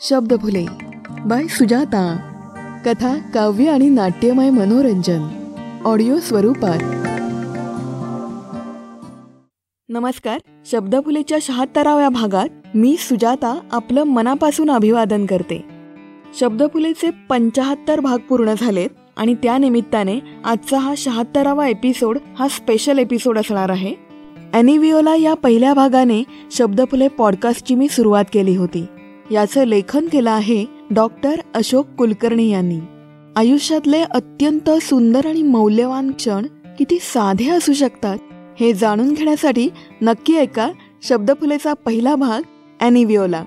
Shabdphule bye Sujata. कथा काव्य आणि नाट्यमय मनोरंजन. ऑडिओ स्वरूपात. नमस्कार. शब्दफुलेच्या शहात्तराव्या भागात मी सुजाता आपलं मनापासून अभिवादन करते. शब्दफुलेचे पंचाहत्तर भाग पूर्ण झालेत आणि त्यानिमित्ताने आजचा हा शहात्तरावा एपिसोड हा स्पेशल एपिसोड असणार आहे. ॲनिविओला या पहिल्या भागाने शब्दफुले पॉडकास्टची मी सुरुवात केली होती. याचं लेखन केलं आहे डॉक्टर अशोक कुलकर्णी यांनी. आयुष्यातले अत्यंत सुंदर आणि मौल्यवान क्षण किती साधे असू शकतात हे जाणून घेण्यासाठी नक्की ऐका शब्दफुलेचा पहिला भाग ॲनिविओला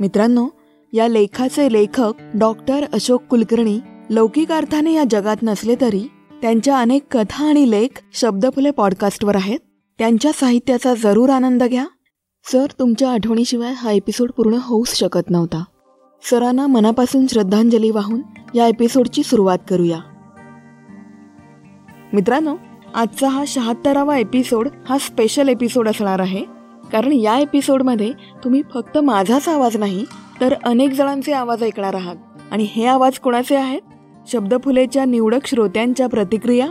मित्रांनो या लेखाचे लेखक डॉक्टर अशोक कुलकर्णी लौकिक अर्थाने या जगात नसले तरी त्यांच्या अनेक कथा आणि लेख शब्दफुले पॉडकास्टवर आहेत. त्यांच्या साहित्याचा जरूर आनंद घ्या. सर तुमच्या आठवणीशिवाय हा एपिसोड पूर्ण होऊच शकत नव्हता. सरांना मनापासून श्रद्धांजली वाहून या एपिसोडची सुरुवात करूया. मित्रांनो आजचा हा शहात्तरावा एपिसोड हा स्पेशल एपिसोड असणार आहे. कारण या एपिसोडमध्ये तुम्ही फक्त माझाच आवाज नाही तर अनेक जणांचे आवाज ऐकणार आहात. आणि हे आवाज कोणाचे आहेत? शब्दफुलेच्या निवडक श्रोत्यांच्या प्रतिक्रिया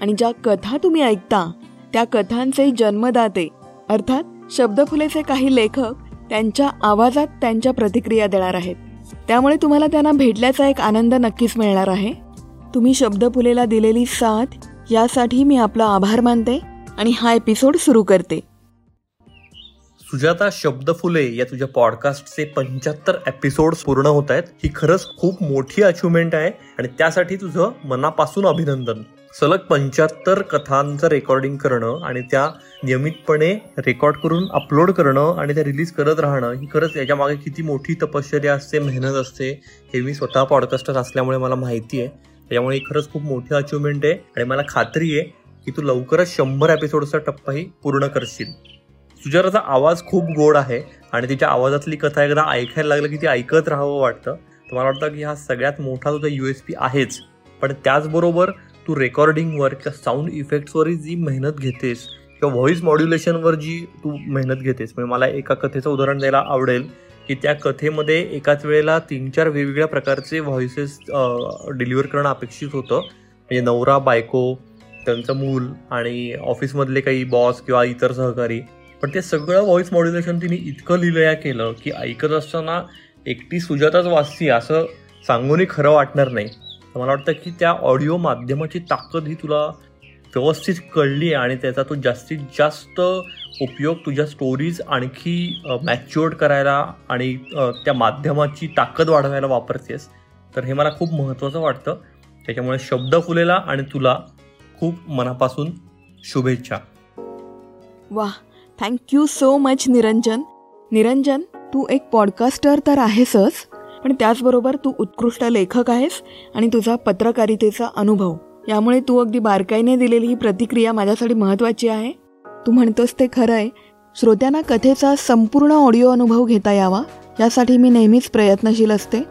आणि ज्या कथा तुम्ही ऐकता त्या कथांचे जन्मदाते अर्थात शब्दफुलेचे काही लेखक त्यांच्या आवाजात त्यांच्या प्रतिक्रिया देणार आहेत. त्यामुळे तुम्हाला त्यांना भेटल्याचा एक आनंद नक्कीच मिळणार आहे. तुम्ही शब्दफुलेला दिलेली साथ यासाठी मी आपला आभार मानते आणि हा एपिसोड सुरू करते. सुजाता शब्दफुले या तुझ्या पॉडकास्टचे पंच्याहत्तर एपिसोड पूर्ण होत आहेत. ही खरंच खूप मोठी अचिव्हमेंट आहे आणि त्यासाठी तुझं मनापासून अभिनंदन. सलग पंच्याहत्तर कथांचं रेकॉर्डिंग करणं आणि त्या नियमितपणे रेकॉर्ड करून अपलोड करणं आणि त्या रिलीज करत राहणं ही खरंच याच्या मागे किती मोठी तपश्चर्या असते मेहनत असते हे मी स्वतः पॉडकास्टर असल्यामुळे मला माहिती आहे. त्याच्यामुळे ही खरंच खूप मोठी अचिव्हमेंट आहे आणि मला खात्री आहे की तू लवकरच शंभर एपिसोडचा टप्पाही पूर्ण करशील. सुजाराचा आवाज खूप गोड आहे आणि तिच्या आवाजातली कथा एकदा ऐकायला लागलं की ती ऐकत राहावं वाटतं. तर मला वाटतं की हा सगळ्यात मोठा तुझा यू एस पी आहेच. पण त्याचबरोबर तू रेकॉर्डिंगवर किंवा साऊंड इफेक्ट्सवर जी मेहनत घेतेस किंवा व्हॉइस मॉड्युलेशनवर जी तू मेहनत घेतेस म्हणजे मला एका कथेचं उदाहरण द्यायला आवडेल की त्या कथेमध्ये एकाच वेळेला तीन चार वेगवेगळ्या प्रकारचे व्हॉइसेस डिलिव्हर करणं अपेक्षित होतं. म्हणजे नवरा बायको त्यांचं मूल आणि ऑफिसमधले काही बॉस किंवा इतर सहकारी. पण ते सगळं व्हॉइस मॉड्युलेशन तिने इतकं लिलया केलं की ऐकत असताना एकटी सुजाताच वाचती असं सांगूनही खरं वाटणार नाही. तर मला वाटतं की त्या ऑडिओ माध्यमाची ताकद ही तुला व्यवस्थित कळली आहे आणि त्याचा तू जास्तीत जास्त उपयोग तुझ्या स्टोरीज आणखी मॅच्युअर्ड करायला आणि त्या माध्यमाची ताकद वाढवायला वापरतेस. तर हे मला खूप महत्त्वाचं वाटतं. त्याच्यामुळे शब्द फुलेला आणि तुला खूप मनापासून शुभेच्छा. वा thank you so much Niranjan. Niranjan तू एक पॉडकास्टर तर आहेसच. पण त्याचबरोबर तू उत्कृष्ट लेखक आहेस आणि तुझा पत्रकारितेचा अनुभव. यामुळे तू अगदी बारकाईने दिलेली ही प्रतिक्रिया माझ्यासाठी महत्त्वाची आहे. तू म्हणतोस ते खरं आहे. श्रोत्यांना कथेचा संपूर्ण ऑडिओ अनुभव घेता यावा यासाठी मी नेहमीच प्रयत्नशील असते.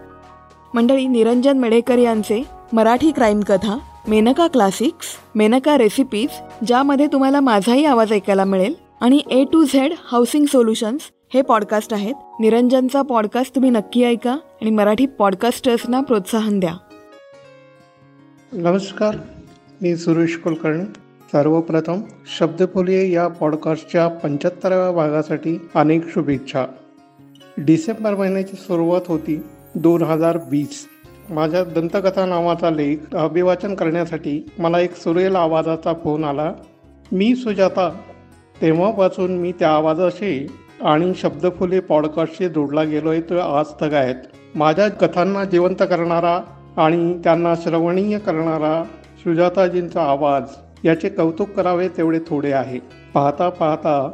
मंडळी निरंजन मेडेकर यांचे मराठी क्राईम कथा मेनका क्लासिक्स मेनका रेसिपीज ज्यामध्ये तुम्हाला माझाही आवाज ऐकायला मिळेल आणि A to Z housing solutions हे पॉडकास्ट आहेत. निरंजनचा पॉडकास्ट तुम्ही नक्की ऐका आणि मराठी पॉडकास्टर्सना प्रोत्साहन द्या. नमस्कार मी सुरेश कुलकर्णी. सर्वप्रथम शब्दफुले या पॉडकास्टच्या पंच्याहत्तराव्या भागासाठी अनेक शुभेच्छा. डिसेंबर महिन्याची सुरुवात होती दोन हजार वीस. माझ्या दंतकथा नावाचा लेख अभिवाचन करण्यासाठी मला एक सुरेल आवाजाचा फोन आला. मी सुजाता तेव्हापासून मी त्या आवाजाशी आणि शब्दफुले पॉडकास्टशी जोडला गेलो आहे तो आज तक आहेत. माझ्या कथांना जिवंत करणारा आणि त्यांना श्रवणीय करणारा सुजाताजींचा आवाज याचे कौतुक करावे तेवढे थोडे आहे. पाहता पाहता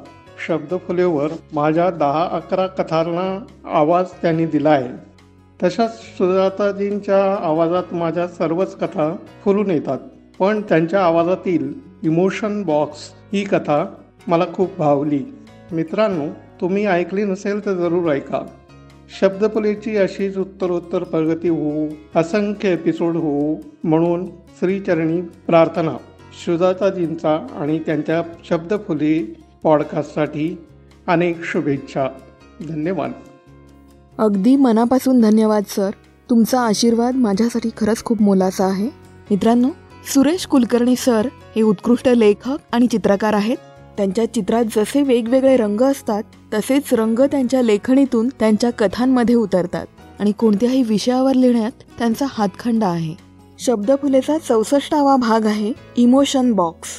शब्दफुलेवर माझ्या दहा अकरा कथांना आवाज त्यांनी दिला आहे तशाच सुजाताजींच्या आवाजात माझ्या सर्वच कथा फुलून येतात. पण त्यांच्या आवाजातील इमोशन बॉक्स ही कथा मला खूप भावली. मित्रांनो तुम्ही ऐकली नसेल तर जरूर ऐका. शब्दफुलेची अशीच उत्तरोत्तर प्रगती होऊ असंख्य एपिसोड होऊ म्हणून श्रीचरणी प्रार्थना सुजाताजींचा आणि त्यांच्या शब्दफुली पॉडकास्टसाठी अनेक शुभेच्छा. धन्यवाद. अगदी मनापासून धन्यवाद सर. तुमचा आशीर्वाद माझ्यासाठी खरंच खूप मोलाचा आहे. मित्रांनो सुरेश कुलकर्णी सर हे उत्कृष्ट लेखक आणि चित्रकार आहेत. त्यांच्या चित्रात जसे वेगवेगळे रंग असतात तसेच रंग त्यांच्या लेखणीतून त्यांच्या कथांमध्ये उतरतात. आणि कोणत्याही विषयावर लिहिण्यात त्यांचा हातखंडा आहे. शब्दफुलेचा चौसष्टावा भाग आहे इमोशन बॉक्स.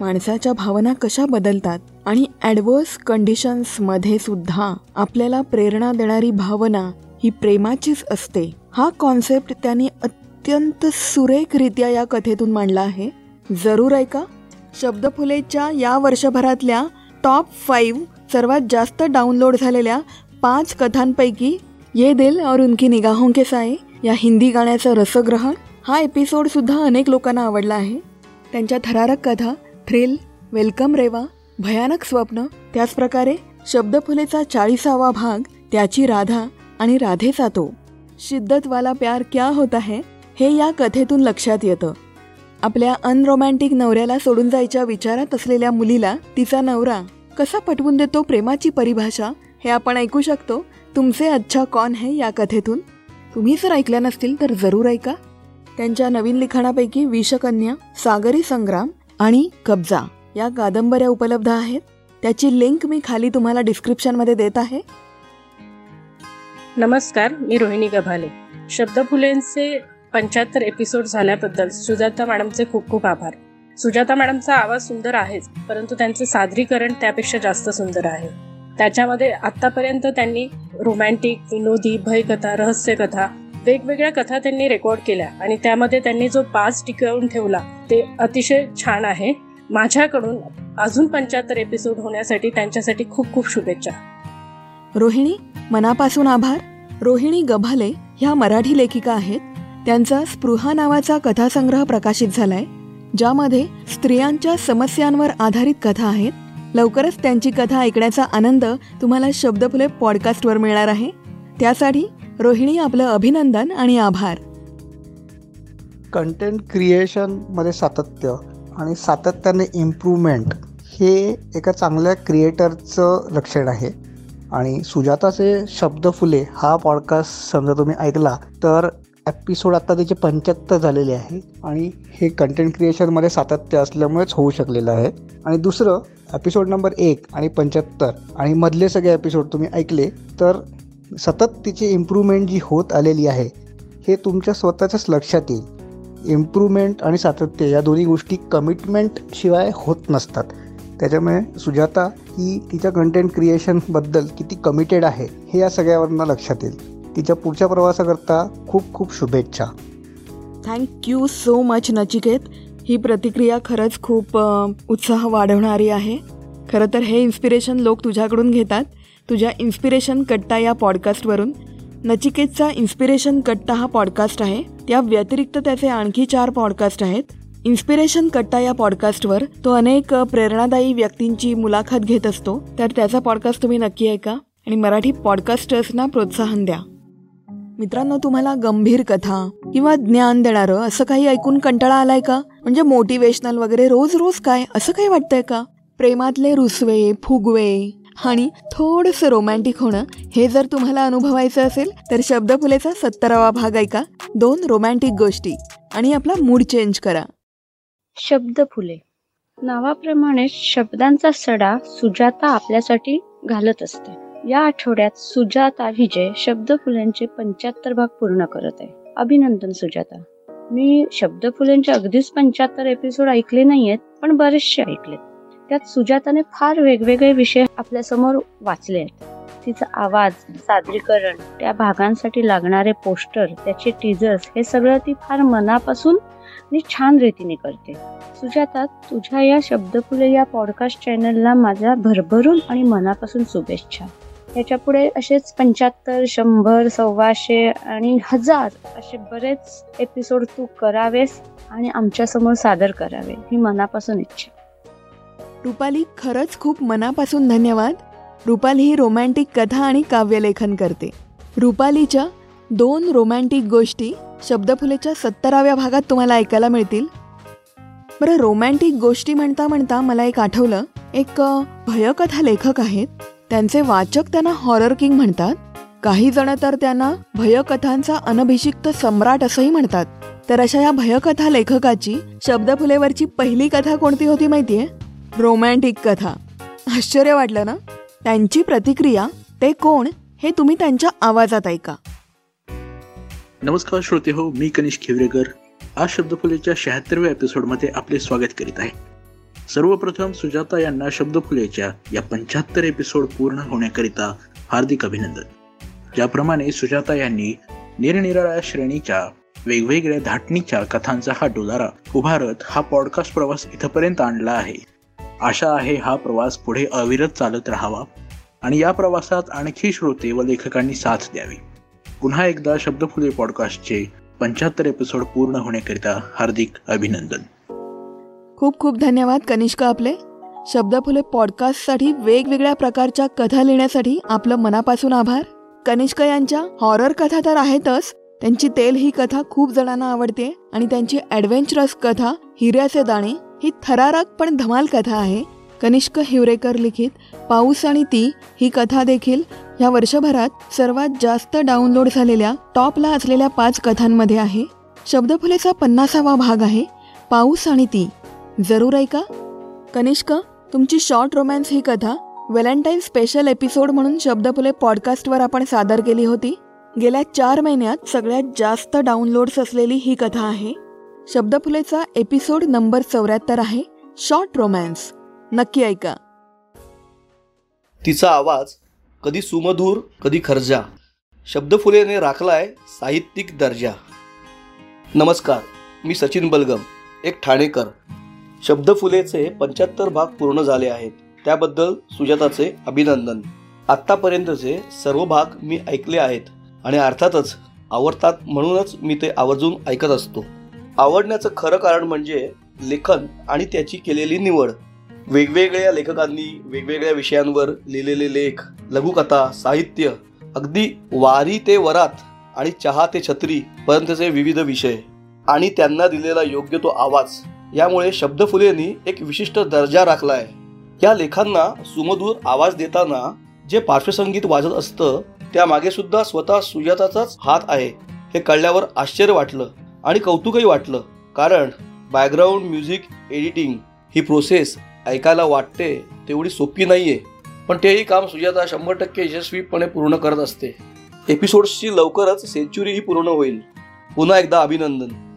माणसाच्या भावना कशा बदलतात आणि ॲडवर्स कंडिशन्समध्ये सुद्धा आपल्याला प्रेरणा देणारी भावना ही प्रेमाचीच असते. हा कॉन्सेप्ट त्यांनी अत्यंत सुरेखरित्या या कथेतून मांडला आहे. जरूर ऐका. शब्दफुलेच्या या वर्षभरातल्या टॉप फाईव्ह सर्वात जास्त डाउनलोड झालेल्या पाच कथांपैकी ये दिल और उनकी निगाहों के साए या हिंदी गाण्याचं रसग्रहण हा एपिसोडसुद्धा अनेक लोकांना आवडला आहे. त्यांच्या थरारक कथा थ्रिल वेलकम रेवा भयानक स्वप्न त्याचप्रकारे शब्दफुलेचा चाळीसावा भाग त्याची राधा आणि राधेचा तो. शिद्दतवाला प्यार क्या होता है हे या कथेतून लक्षात येतं. आपल्या अनरोमॅन्टिक नवऱ्याला सोडून जायच्या विचारात असलेल्या मुलीला तिचा नवरा कसा पटवून देतो प्रेमाची परिभाषा हे आपण ऐकू शकतो. तुमचे अच्छा कॉन है या कथेतून. तुम्ही जर ऐकल्या नसतील तर जरूर ऐका. त्यांच्या नवीन लिखाणापैकी विषकन्या सागरी संग्राम आणि कब्जा या कादंबऱ्या उपलब्ध आहेत. त्याची लिंक मी खाली तुम्हाला डिस्क्रिप्शनमध्ये देत आहे. नमस्कार मी रोहिणी गभाले. शब्द फुलेंचे पंच्याहत्तर एपिसोड झाल्याबद्दल सुजाता मॅडमचे खूप खूप आभार. सुजाता मॅडमचा आवाज सुंदर आहेच परंतु त्यांचे सादरीकरण त्यापेक्षा जास्त सुंदर आहे. त्याच्यामध्ये आतापर्यंत त्यांनी रोमॅन्टिक विनोदी भयकथा रहस्यकथा वेगवेगळ्या कथा त्यांनी रेकॉर्ड केल्या आणि त्यामध्ये त्यांनी जो पास टिकवून ठेवला ते अतिशय छान आहे. माझ्याकडून अजून पंच्याहत्तर एपिसोड होण्यासाठी त्यांच्यासाठी खूप खूप शुभेच्छा. रोहिणी मनापासून आभार. रोहिणी गभाले ह्या मराठी लेखिका आहेत. त्यांचा स्पृहा नावाचा कथासंग्रह प्रकाशित झालाय ज्यामध्ये स्त्रियांच्या समस्यांवर आधारित कथा आहेत. लवकरच त्यांची कथा ऐकण्याचा आनंद तुम्हाला शब्दफुले पॉडकास्टवर मिळणार आहे. त्यासाठी रोहिणी आपलं अभिनंदन आणि आभार. कंटेंट क्रिएशनमध्ये सातत्य आणि सातत्याने इम्प्रूव्हमेंट हे एका चांगल्या क्रिएटरचं लक्षण आहे. आणि सुजाताचे शब्द फुले हा पॉडकास्ट समजा तुम्ही ऐकला तर एपिसोड आत्ता त्याचे पंच्याहत्तर झालेले आहे आणि हे कंटेंट क्रिएशनमध्ये सातत्य असल्यामुळेच होऊ शकलेलं आहे. आणि दुसरं एपिसोड नंबर एक आणि पंच्याहत्तर आणि मधले सगळे एपिसोड तुम्ही ऐकले तर सतत तिची इम्प्रूव्हमेंट जी होत आलेली आहे हे तुमच्या स्वतःच्याच लक्षात येईल. इम्प्रूव्हमेंट आणि सातत्य या दोन्ही गोष्टी कमिटमेंट शिवाय होत नसतात. त्याच्यामुळे सुजाता ही तिच्या कंटेंट क्रिएशनबद्दल किती कमिटेड आहे हे या सगळ्यावरनं लक्षात येईल. तिच्या पुढच्या प्रवासाकरता खूप खूप शुभेच्छा. Thank you so much Nachiket. ही प्रतिक्रिया खरंच खूप उत्साह वाढवणारी आहे. खरं तर हे इन्स्पिरेशन लोक तुझ्याकडून घेतात. तुझ्या इन्स्पिरेशन कट्टा या पॉडकास्टवरून नचिकेतचा इन्स्पिरेशन कट्टा हा पॉडकास्ट आहे. त्या व्यतिरिक्त त्याचे आणखी चार पॉडकास्ट आहेत. इन्स्पिरेशन कट्टा या पॉडकास्टवर तो अनेक प्रेरणादायी व्यक्तींची मुलाखत घेत असतो. तर त्याचा पॉडकास्ट तुम्ही नक्की ऐका. आणि मराठी पॉडकास्टर्सना प्रोत्साहन द्या. मित्रांनो तुम्हाला गंभीर कथा किंवा ज्ञान देणारं असं काही ऐकून कंटाळा आलाय का? म्हणजे मोटिवेशनल वगैरे रोज रोज काय? असं काही वाटतंय का? प्रेमातले रुसवे फुगवे. आणि थोडंसं रोमॅन्टिक होणं हे जर तुम्हाला अनुभवायचं असेल तर शब्दफुलेचा सत्तरावा भाग ऐका. दोन रोमॅन्टिक गोष्टी. आणि आपला मूड चेंज करा. शब्द फुले. शब्दांचा सडा सुजाता आपल्यासाठी घालत असते. या आठवड्यात सुजाता विजय शब्द फुलेंचे पंच्याहत्तर भाग पूर्ण करत आहे. अभिनंदन सुजाता. मी शब्द फुलेंचे अगदीच पंच्याहत्तर एपिसोड ऐकले नाहीयेत पण बरेचसे ऐकलेत. त्यात सुजाताने फार वेगवेगळे विषय आपल्यासमोर वाचले आहेत. तिचा आवाज सादरीकरण त्या भागांसाठी लागणारे पोस्टर त्याचे टीजर्स हे सगळं ती फार मनापासून आणि छान रीतीने करते. सुजाता तुझ्या या शब्दफुले या पॉडकास्ट चॅनलला माझ्या भरभरून आणि मनापासून शुभेच्छा. याच्यापुढे असेच पंच्याहत्तर शंभर सव्वाशे आणि हजार असे बरेच एपिसोड तू करावेस आणि आमच्यासमोर सादर करावे ही मनापासून इच्छा. रुपाली खरंच खूप मनापासून धन्यवाद. रुपाली ही रोमॅन्टिक कथा आणि काव्यलेखन करते. रुपालीच्या दोन रोमॅन्टिक गोष्टी शब्दफुलेच्या सत्तराव्या भागात तुम्हाला ऐकायला मिळतील. बरं रोमॅन्टिक गोष्टी म्हणता म्हणता मला एक आठवलं. एक भयकथा लेखक आहेत. त्यांचे वाचक त्यांना हॉरर किंग म्हणतात. काही जण तर त्यांना भयकथांचा अनभिषिक्त सम्राट असंही म्हणतात. तर अशा या भयकथा लेखकाची शब्दफुलेवरची पहिली कथा कोणती होती माहितीये? रोमॅन्टिक कथा. आश्चर्य वाटलं ना? त्यांची प्रतिक्रिया ते कोण हे तुम्ही त्यांच्या आवाजात ऐका. नमस्कार श्रोते हो मी कनिष्क खिवरेकर. आज शब्दफुलेच्या शहात्तरव्या एपिसोडमध्ये आपले स्वागत करीत आहे. सर्वप्रथम सुजाता यांना शब्दफुलेच्या या पंच्याहत्तर एपिसोड पूर्ण होण्याकरिता हार्दिक अभिनंदन. ज्याप्रमाणे सुजाता यांनी निरनिराळ्या श्रेणीच्या वेगवेगळ्या धाटणीच्या कथांचा हा डोलारा उभारत हा पॉडकास्ट प्रवास इथपर्यंत आणला आहे. आशा आहे हा प्रवास पुढे अविरत चालत राहावा आणि या प्रवासात आणखी श्रोते व लेखकांनी साथ द्यावी. पुन्हा एकदा शब्दफुले पॉडकास्टचे पंच्याहत्तर एपिसोड पूर्ण होण्याकरिता हार्दिक अभिनंदन. खूप खूप धन्यवाद कनिष्क आपले. शब्दफुले पॉडकास्टसाठी वेगवेगळ्या प्रकारच्या कथा लिहिण्यासाठी आपलं मनापासून आभार. कनिष्क यांच्या हॉरर कथा तर आहेतच त्यांची तेल ही कथा खूप जणांना आवडते आणि त्यांची ॲडव्हेंचरस कथा हिऱ्याचे दाणे ही थरारक पण धमाल कथा आहे. कनिष्क हिवरेकर लिखित पाऊस आणि ती ही कथा देखील या वर्षभरात सर्वात जास्त डाउनलोड झालेल्या टॉपला असलेल्या पाच कथांमध्ये आहे. शब्दफुलेचा पन्नासावा भाग आहे पाऊस आणि ती. जरूर ऐका. कनिष्क तुमची शॉर्ट रोमॅन्स ही कथा व्हॅलेंटाईन स्पेशल एपिसोड म्हणून शब्दफुले पॉडकास्टवर आपण सादर केली होती. गेल्या चार महिन्यात सगळ्यात जास्त डाउनलोड्स असलेली ही कथा आहे. शब्दफुलेचा एपिसोड नंबर चौऱ्याहत्तर आहे शॉर्ट रोमॅन्स. नक्की ऐका. तिचा आवाज कधी सुमधूर कधी खर्जा. शब्दफुलेने राखलाय साहित्यिक दर्जा. नमस्कार मी सचिन बलगम एक ठाणेकर. शब्दफुलेचे पंच्याहत्तर भाग पूर्ण झाले आहेत. त्याबद्दल सुजाताचे अभिनंदन. आत्तापर्यंतचे सर्व भाग मी ऐकले आहेत आणि अर्थातच आवडतात म्हणूनच मी ते आवर्जून ऐकत असतो. आवडण्याचं खरं कारण म्हणजे लेखन आणि त्याची केलेली निवड. वेगवेगळ्या लेखकांनी वेगवेगळ्या विषयांवर लिहिलेले लेख लघुकथा साहित्य अगदी वारी ते वरात आणि चहा ते छत्री पर्यंतचे विविध विषय. आणि त्यांना दिलेला योग्य तो आवाज. यामुळे शब्दफुलेंनी एक विशिष्ट दर्जा राखलाय. या लेखांना सुमधूर आवाज देताना जे पार्श्वसंगीत वाजत असतं त्यामागे सुद्धा स्वतः सुजाताचाच हात आहे. हे कळल्यावर आश्चर्य वाटलं आणि कौतुकही वाटलं. कारण बॅकग्राऊंड म्युझिक एडिटिंग ही प्रोसेस ऐकायला वाटते तेवढी सोपी नाहीये. पण तेही काम सुजाता शंभर टक्के यशस्वीपणे पूर्ण करत असते. एपिसोड्सची लवकरच सेंचुरीही पूर्ण होईल. पुन्हा एकदा अभिनंदन.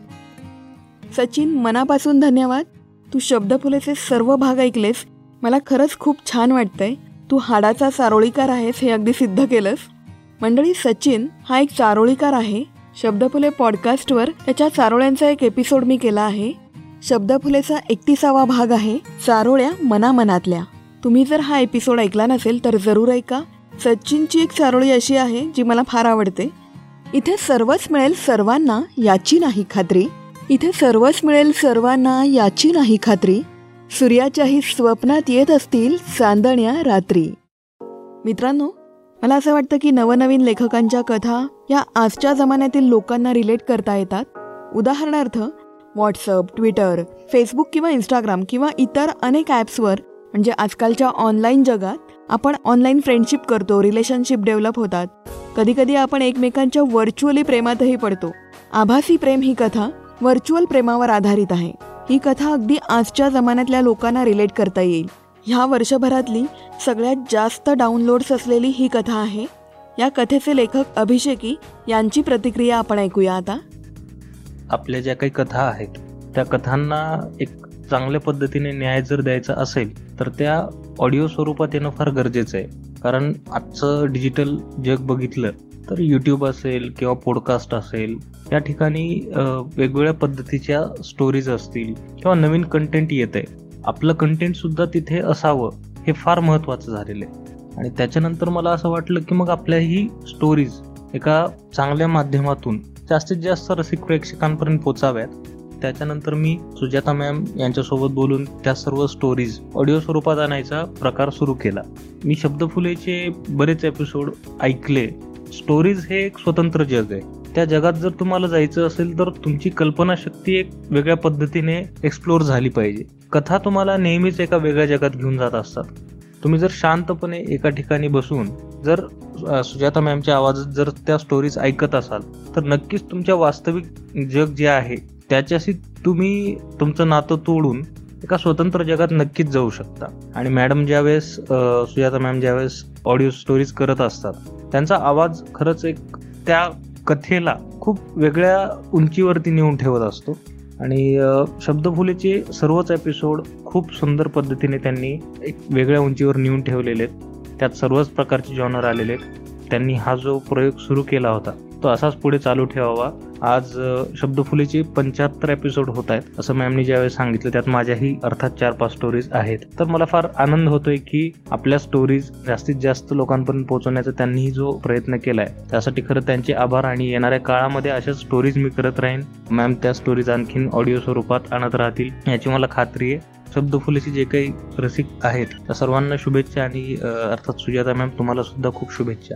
सचिन मनापासून धन्यवाद. तू शब्दफुलेचे सर्व भाग ऐकलेस. मला खरंच खूप छान वाटतंय. तू हाडाचा चारोळीकार आहेस हे अगदी सिद्ध केलंस. मंडळी सचिन हा एक चारोळीकार आहे. शब्दफुले पॉडकास्टवर त्याच्या चारोळ्यांचा एक एपिसोड मी केला आहे. शब्दफुलेचा एकतीसावा भाग आहे चारोळ्या मनामनातल्या. तुम्ही जर हा एपिसोड ऐकला नसेल तर जरूर ऐका. सचिनची एक चारोळी अशी आहे जी मला फार आवडते. इथे सर्वच मिळेल सर्वांना याची नाही खात्री. इथे सर्वच मिळेल सर्वांना याची नाही खात्री. सूर्याच्याही स्वप्नात येत असतील चांदण्या रात्री. मित्रांनो मला असं वाटतं की नवनवीन लेखकांच्या कथा या आजच्या जमान्यातील लोकांना रिलेट करता येतात. उदाहरणार्थ व्हॉट्सअप ट्विटर फेसबुक किंवा इंस्टाग्राम किंवा इतर अनेक ॲप्सवर म्हणजे आजकालच्या ऑनलाईन जगात आपण ऑनलाईन फ्रेंडशिप करतो रिलेशनशिप डेव्हलप होतात. कधीकधी आपण एकमेकांच्या व्हर्च्युअली प्रेमातही पडतो. आभासी प्रेम ही कथा व्हर्च्युअल प्रेमावर आधारित आहे. ही कथा अगदी आजच्या जमान्यातल्या लोकांना रिलेट करता येईल. ह्या वर्षभरातली सगळ्यात जास्त डाउनलोड्स असलेली ही कथा आहे. या कथेचे लेखक अभिषेकी यांची प्रतिक्रिया आपण ऐकूया आता. आपल्या ज्या काही कथा आहेत त्या कथांना एक चांगल्या पद्धतीने न्याय जर द्यायचा असेल तर त्या ऑडिओ स्वरूपात येणं फार गरजेचं आहे. कारण आजचं डिजिटल जग बघितलं तर यूट्यूब असेल किंवा पॉडकास्ट असेल या ठिकाणी वेगवेगळ्या पद्धतीच्या स्टोरीज असतील किंवा नवीन कंटेंट येत. आहे आपलं कंटेंटसुद्धा तिथे असावं हे फार महत्त्वाचं झालेलं आहे. आणि त्याच्यानंतर मला असं वाटलं की मग आपल्या ही स्टोरीज एका चांगल्या माध्यमातून जास्तीत जास्त रसिक प्रेक्षकांपर्यंत पोचाव्यात. त्याच्यानंतर मी सुजाता मॅम यांच्यासोबत बोलून त्या सर्व स्टोरीज ऑडिओ स्वरूपात आणायचा प्रकार सुरू केला. मी शब्दफुलेचे बरेच एपिसोड ऐकले. स्टोरीज हे एक स्वतंत्र जग आहे. त्या जगात जर तुम्हाला जायचं असेल तर तुमची कल्पनाशक्ती एक वेगळ्या पद्धतीने एक्सप्लोर झाली पाहिजे. कथा तुम्हाला नेहमीच एका वेगळ्या जगात घेऊन जात असतात. तुम्ही जर शांतपणे एका ठिकाणी बसून जर सुजाता मॅमच्या आवाजात जर त्या स्टोरीज ऐकत असाल तर नक्कीच तुमच्या वास्तविक जग जे आहे त्याच्याशी तुम्ही तुमचं नातं तोडून एका स्वतंत्र जगात नक्कीच जाऊ शकता. आणि मॅडम ज्यावेळेस सुजाता मॅम ज्यावेळेस ऑडिओ स्टोरीज करत असतात. त्यांचा आवाज खरंच एक त्या कथेला खूप वेगळ्या उंचीवरती नेऊन ठेवत असतो. आणि शब्दफुलेचे सर्वच एपिसोड खूप सुंदर पद्धतीने त्यांनी एक वेगळ्या उंचीवर नेऊन ठेवलेले आहेत. त्यात सर्वच प्रकारचे जॉनर आलेले आहेत. त्यांनी हा जो प्रयोग सुरू केला होता तो असाच पुढे चालू ठेवावा. आज शब्दफुलेची पंच्याहत्तर एपिसोड होत आहेत असं मॅमनी ज्यावेळेस सांगितलं त्यात माझ्याही अर्थात चार पाच स्टोरीज आहेत. तर मला फार आनंद होतोय की आपल्या स्टोरीज जास्तीत जास्त लोकांपर्यंत पोहोचवण्याचा त्यांनीही जो प्रयत्न केलाय त्यासाठी खरं त्यांचे आभार आणि येणाऱ्या काळामध्ये अशाच स्टोरीज मी करत राहीन. मॅम त्या स्टोरीज आणखीन ऑडिओ स्वरूपात आणत राहतील याची मला खात्री आहे. शब्दफुलेचे जे काही रसिक आहेत त्या सर्वांना शुभेच्छा आणि अर्थात सुजाता मॅम तुम्हाला सुद्धा खूप शुभेच्छा.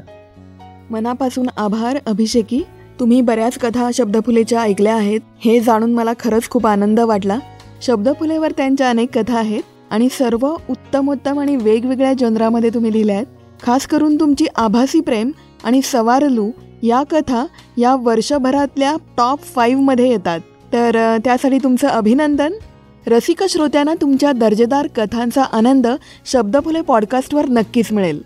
मनापासून आभार अभिषेकी. तुम्ही बऱ्याच कथा शब्दफुलेच्या ऐकल्या आहेत. हे जाणून मला खरंच खूप आनंद वाटला. शब्दफुलेवर त्यांच्या अनेक कथा आहेत आणि सर्व उत्तमोत्तम आणि वेगवेगळ्या जनरामध्ये तुम्ही लिहिल्या आहेत. खास करून तुमची आभासी प्रेम आणि सवारलू या कथा या वर्षभरातल्या टॉप फाईव्हमध्ये येतात. तर त्यासाठी तुमचं अभिनंदन. रसिक श्रोत्यांना तुमच्या दर्जेदार कथांचा आनंद शब्दफुले पॉडकास्टवर नक्कीच मिळेल.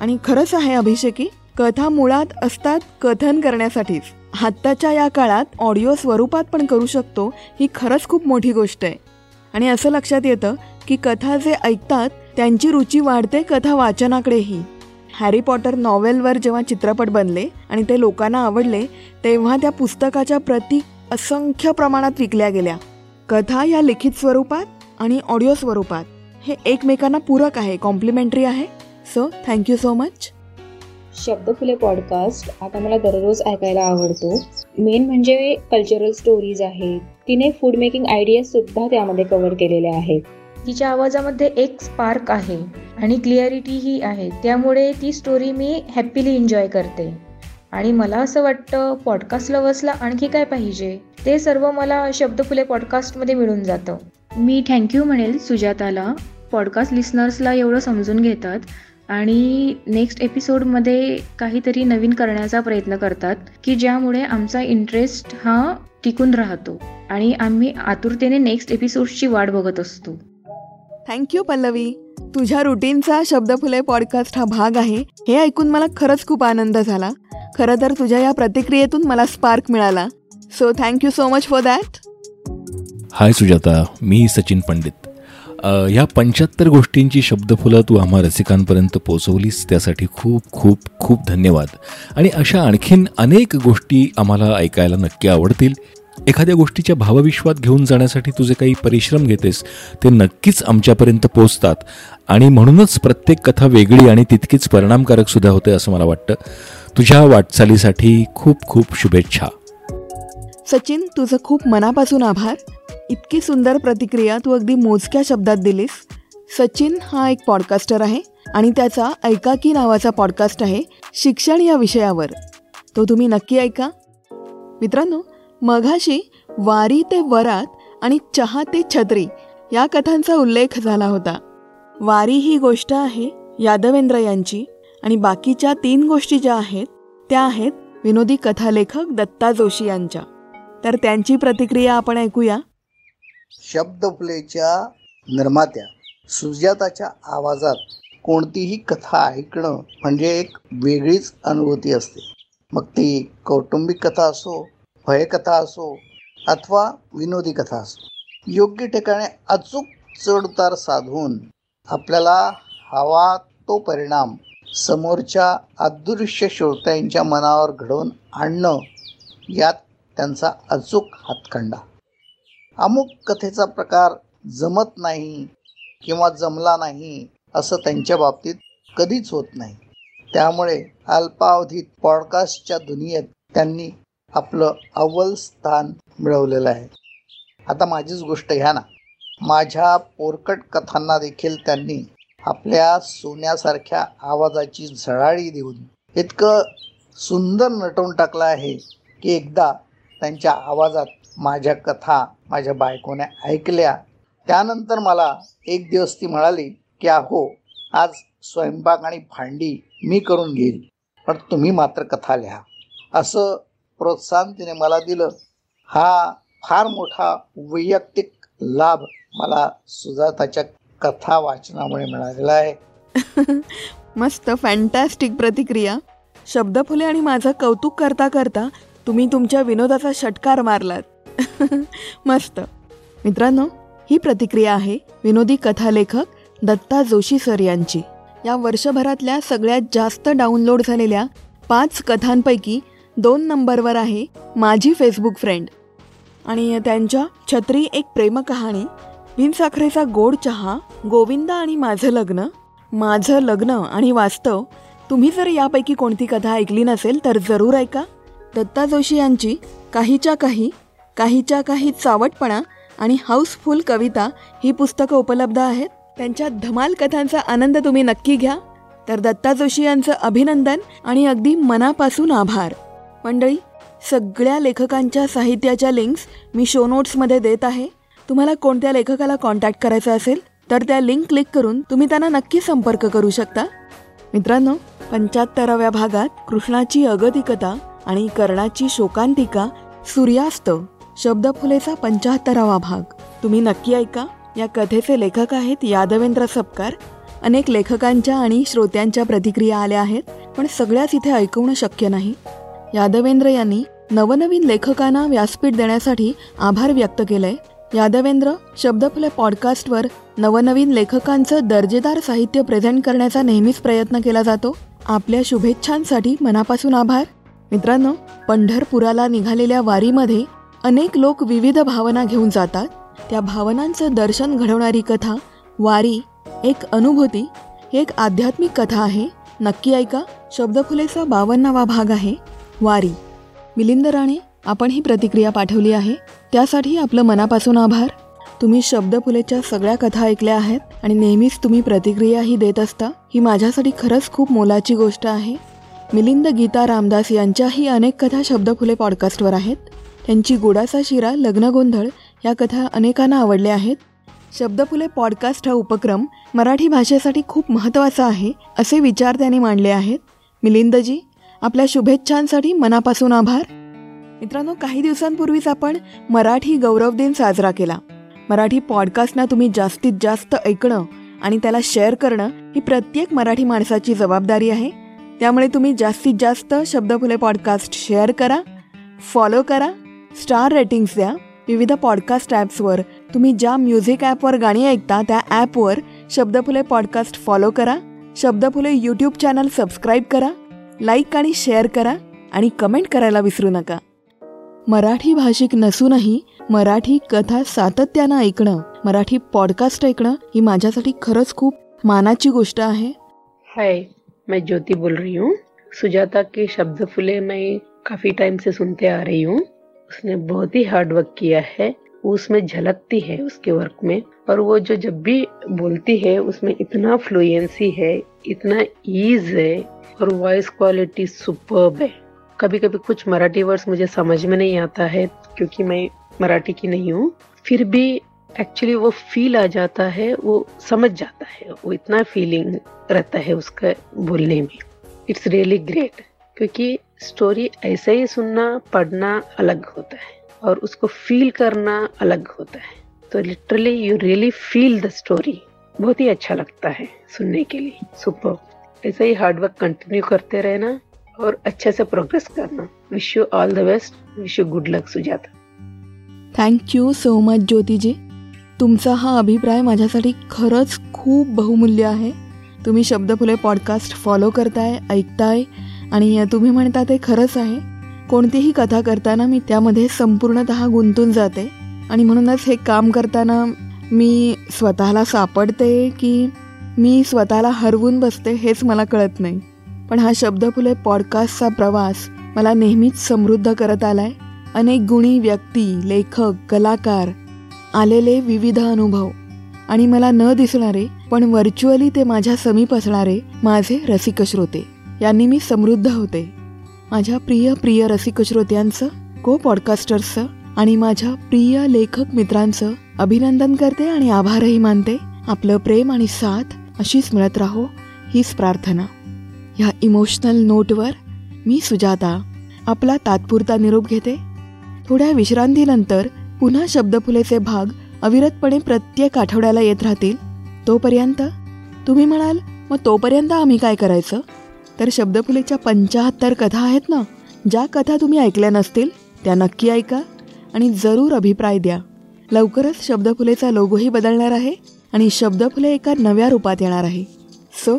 आणि खरंच आहे अभिषेकी कथा मुळात असतात कथन करण्यासाठीच आत्ताच्या या काळात ऑडिओ स्वरूपात पण करू शकतो ही खरंच खूप मोठी गोष्ट आहे. आणि असं लक्षात येतं की कथा जे ऐकतात त्यांची रुची वाढते कथा वाचनाकडेही. हॅरी पॉटर नॉवेलवर जेव्हा चित्रपट बनले आणि ते लोकांना आवडले तेव्हा त्या पुस्तकाच्या प्रती असंख्य प्रमाणात विकल्या गेल्या. कथा या लिखित स्वरूपात आणि ऑडिओ स्वरूपात हे एकमेकांना पूरक आहे कॉम्प्लिमेंटरी आहे. So thank you so much Shabdphule podcast आता मला दररोज ऐकायला आवडतो. मेन म्हणजे कल्चरल स्टोरीज आहेत. तिने फूड मेकिंग आयडियाज सुद्धा त्यामध्ये कव्हर केलेल्या आहेत. तिच्या आवाजामध्ये एक स्पार्क आहे आणि क्लिअरिटीही आहे. त्यामुळे ती स्टोरी मी हॅपीली एन्जॉय करते. आणि मला असं वाटतं पॉडकास्ट लवर्सला आणखी काय पाहिजे? ते सर्व मला शब्दफुले पॉडकास्टमध्ये मिळून जातं. मी थँक्यू म्हणेल सुजाताला. पॉडकास्ट लिसनर्सला एवढं समजून घेतात. आणि नेक्स्ट एपिसोडमध्ये काहीतरी नवीन करण्याचा प्रयत्न करतात की ज्यामुळे आमचा इंटरेस्ट हा टिकून राहतो आणि आम्ही आतुरतेने नेक्स्ट एपिसोडची वाट बघत असतो. Thank you Pallavi. तुझ्या रुटीनचा शब्दफुले पॉडकास्ट हा भाग आहे हे ऐकून मला खरंच खूप आनंद झाला. खरं तर तुझ्या या प्रतिक्रियेतून मला स्पार्क मिळाला. So thank you so much for that hi Sujata. मी सचिन पंडित. ह्या पंच्याहत्तर गोष्टींची शब्दफुलं तू आम्हा रसिकांपर्यंत पोचवलीस त्यासाठी खूप खूप खूप धन्यवाद. आणि अशा आणखीन अनेक गोष्टी आम्हाला ऐकायला नक्की आवडतील. एखाद्या गोष्टीच्या भावविश्वात घेऊन जाण्यासाठी तुझे काही परिश्रम घेतेस ते नक्कीच आमच्यापर्यंत पोचतात आणि म्हणूनच प्रत्येक कथा वेगळी आणि तितकीच परिणामकारक सुद्धा होते असं मला वाटतं. तुझ्या वाटचालीसाठी खूप खूप शुभेच्छा. सचिन तुझं खूप मनापासून आभार. इतकी सुंदर प्रतिक्रिया तू अगदी मोजक्या शब्दात दिलीस. सचिन हा एक पॉडकास्टर आहे आणि त्याचा ऐकाकी नावाचा पॉडकास्ट आहे शिक्षण या विषयावर. तो तुम्ही नक्की ऐका. मित्रांनो मघाशी वारी ते वरात आणि चहा ते छत्री या कथांचा उल्लेख झाला होता. वारी ही गोष्ट आहे यादवेंद्र यांची आणि बाकीच्या तीन गोष्टी ज्या आहेत त्या आहेत विनोदी कथालेखक दत्ता जोशी यांच्या. तर त्यांची प्रतिक्रिया आपण ऐकूया. शब्दफुलेच्या निर्मात्या सुजाताच्या आवाजात कोणतीही कथा ऐकणं म्हणजे एक वेगळीच अनुभूती असते. मग ती कौटुंबिक कथा असो भयकथा असो अथवा विनोदी कथा असो योग्य ठिकाणी अचूक चढउतार साधून आपल्याला हवा तो परिणाम समोरच्या अदृश्य श्रोत्यांच्या मनावर घडवून आणणं यात त्यांचा अचूक हातखंडा अमुक कथेचा प्रकार जमत नाही किंवा जमला नाही असं त्यांच्या बाबतीत कधीच होत नाही. त्यामुळे अल्पावधीत पॉडकास्टच्या दुनियेत त्यांनी आपलं अव्वल स्थान मिळवलेलं आहे. आता माझीच गोष्ट घ्या ना. माझ्या पोरकट कथांना देखील त्यांनी आपल्या सोन्यासारख्या आवाजाची झळाळी देऊन इतकं सुंदर नटवून टाकलं आहे की एकदा त्यांच्या आवाजात माझ्या कथा माझ्या बायकोने ऐकल्या. त्यानंतर मला एक दिवस ती म्हणाली की अहो आज स्वयंपाक आणि भांडी मी करून घेईल पण तुम्ही मात्र कथा लिहा. असं प्रोत्साहन तिने मला दिलं. हा फार मोठा वैयक्तिक लाभ मला सुजाताच्या कथा वाचनामुळे मिळालेला आहे. मस्त फॅन्टॅस्टिक प्रतिक्रिया. शब्दफुले आणि माझं कौतुक करता करता तुम्ही तुमच्या विनोदाचा षटकार मारलात. मस्त. मित्रांनो ही प्रतिक्रिया आहे विनोदी कथालेखक दत्ता जोशी सर यांची. या वर्षभरातल्या सगळ्यात जास्त डाउनलोड झालेल्या पाच कथांपैकी दोन नंबरवर आहे माझी फेसबुक फ्रेंड. आणि त्यांच्या छत्री एक प्रेमकहाणी बिनसाखरेचा गोड चहा गोविंदा आणि माझं लग्न माझं लग्न आणि वास्तव तुम्ही जर यापैकी कोणती कथा ऐकली नसेल तर जरूर ऐका. दत्ता जोशी यांची काहीच्या काही काहीच्या काही चावटपणा आणि हाऊसफुल कविता ही पुस्तकं उपलब्ध आहेत. त्यांच्या धमाल कथांचा आनंद तुम्ही नक्की घ्या. तर दत्ता जोशी यांचं अभिनंदन आणि अगदी मनापासून आभार. मंडळी सगळ्या लेखकांच्या साहित्याच्या लिंक्स मी शो नोट्समध्ये देत आहे. तुम्हाला कोणत्या लेखकाला कॉन्टॅक्ट करायचा असेल तर त्या लिंक क्लिक करून तुम्ही त्यांना नक्की संपर्क करू शकता. मित्रांनो पंच्याहत्तराव्या भागात कृष्णाची अगतिकता आणि कर्णाची शोकांतिका सूर्यास्त. शब्दफुलेचा पंच्याहत्तरावा भाग. तुम्ही नक्की ऐका. या कथेचे लेखक आहेत यादवेंद्र सपकार. अनेक लेखकांच्या आणि श्रोत्यांच्या प्रतिक्रिया आल्या आहेत पण सगळ्याच इथे ऐकवणं शक्य नाही. यादवेंद्र यांनी नवनवीन लेखकांना व्यासपीठ देण्यासाठी आभार व्यक्त केलंय. यादवेंद्र शब्दफुले पॉडकास्टवर नवनवीन लेखकांचं दर्जेदार साहित्य प्रेझेंट करण्याचा नेहमीच प्रयत्न केला जातो. आपल्या शुभेच्छांसाठी मनापासून आभार. मित्रांनो पंढरपुराला निघालेल्या वारीमध्ये अनेक लोक विविध भावना घेऊन जातात. त्या भावनांचं दर्शन घडवणारी कथा वारी एक अनुभूती ही एक आध्यात्मिक कथा आहे. नक्की ऐका. शब्दफुलेचा बावन्नावा भाग आहे वारी. मिलिंद राणे आपण ही प्रतिक्रिया पाठवली आहे. त्यासाठी आपलं मनापासून आभार. तुम्ही शब्दफुलेच्या सगळ्या कथा ऐकल्या आहेत आणि नेहमीच तुम्ही प्रतिक्रियाही देत असता ही माझ्यासाठी खरंच खूप मोलाची गोष्ट आहे. मिलिंद गीता रामदास यांच्याही अनेक कथा शब्दफुले पॉडकास्टवर आहेत. त्यांची गुडाचा शिरा लग्नगोंधळ या कथा अनेकांना आवडल्या आहेत. शब्दफुले पॉडकास्ट हा उपक्रम मराठी भाषेसाठी खूप महत्त्वाचा आहे असे विचार त्यांनी मांडले आहेत. मिलिंदजी आपल्या शुभेच्छांसाठी मनापासून आभार. मित्रांनो काही दिवसांपूर्वीच आपण मराठी गौरव दिन साजरा केला. मराठी पॉडकास्टना तुम्ही जास्तीत जास्त ऐकणं आणि त्याला शेअर करणं ही प्रत्येक मराठी माणसाची जबाबदारी आहे. त्यामुळे तुम्ही जास्तीत जास्त शब्दफुले पॉडकास्ट शेअर करा फॉलो करा स्टार रेटिंग्स द्या. विविध पॉडकास्ट ॲप्सवर तुम्ही ज्या म्युझिक ॲपवर गाणी ऐकता त्या ॲपवर शब्दफुले पॉडकास्ट फॉलो करा. शब्दफुले यूट्यूब चॅनल सबस्क्राईब करा. लाईक आणि शेअर करा आणि कमेंट करायला विसरू नका. मराठी भाषिक नसूनही मराठी कथा सातत्यानं ऐकणं मराठी पॉडकास्ट ऐकणं ही माझ्यासाठी खरंच खूप मानाची गोष्ट आहे. हाय मैं ज्योति बोल रही हूँ. सुजाता के शब्द फुले मैं काफी टाइम से सुनते आ रही हूँ. उसने बहुत ही हार्ड वर्क किया है। उसमें झलकती है उसके वर्क में। और वो जो जब भी बोलती है, उसमें इतना फ्लुएंसी है, इतना ईज है और वॉइस क्वालिटी सुपर्ब है। कभी कभी कुछ मराठी वर्ड्स मुझे समझ में नहीं आता है क्योंकि मैं मराठी की नहीं हूँ। फिर भी एक्चुअली वो फील आ जाता है, वो समझ जाता है। वो इतना फीलिंग रहता है उसका बोलने में। इट्स रियली ग्रेट क्योंकि स्टोरी ऐसे ही सुनना, पढ़ना अलग होता है और उसको फील करना अलग होता है। तो literally you really feel the story बहुत ही अच्छा लगता है सुनने के लिए। सुपर ऐसे ही हार्डवर्क कंटिन्यू करते रहना और अच्छे से प्रोग्रेस करना। Wish you all the best wish you good luck Sujata. Thank thank you so much Jyotiji तुमचा हा अभिप्राय माझ्यासाठी खरंच खूप बहुमूल्य आहे। तुम्ही शब्दफुले पॉडकास्ट फॉलो करताय, ऐकताय आणि तुम्ही म्हणता ते खरंच आहे. कोणतीही कथा करताना मी त्यामध्ये संपूर्णत गुंतून जाते. आणि म्हणूनच हे काम करताना मी स्वतःला सापडते की मी स्वतःला हरवून बसते हेच मला कळत नाही. पण हा शब्दफुले पॉडकास्टचा प्रवास मला नेहमीच समृद्ध करत आलाय. अनेक गुणी व्यक्ती लेखक कलाकार आलेले विविध अनुभव. आणि मला न दिसणारे पण व्हर्च्युअली ते माझ्या समीप असणारे माझे रसिक श्रोते यांनी मी समृद्ध होते. माझ्या प्रिय प्रिय रसिक श्रोत्यांचं को पॉडकास्टर्सचं आणि माझ्या प्रिय लेखक मित्रांचं अभिनंदन करते आणि आभारही मानते. आपलं प्रेम आणि साथ अशीच मिळत राहो हीच प्रार्थना. ह्या इमोशनल नोटवर मी सुजाता आपला तात्पुरता निरोप घेते. थोड्या विश्रांतीनंतर पुन्हा शब्दफुलेचे भाग अविरतपणे प्रत्येक आठवड्याला येत राहतील. तोपर्यंत तुम्ही म्हणाल मग तोपर्यंत आम्ही काय करायचं? तर शब्दफुलेच्या पंचाहत्तर कथा आहेत ना ज्या कथा तुम्ही ऐकल्या नसतील त्या नक्की ऐका आणि जरूर अभिप्राय द्या. लवकरच शब्दफुलेचा लोगोही बदलणार आहे आणि शब्दफुले एका नव्या रूपात येणार आहे. सो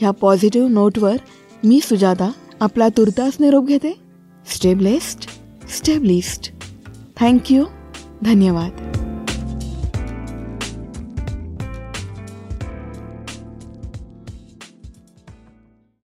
ह्या पॉझिटिव्ह नोटवर मी सुजाता आपला तुर्तास निरोप घेते. स्टेबलेस्ट स्टेबलिस्ट थँक्यू धन्यवाद.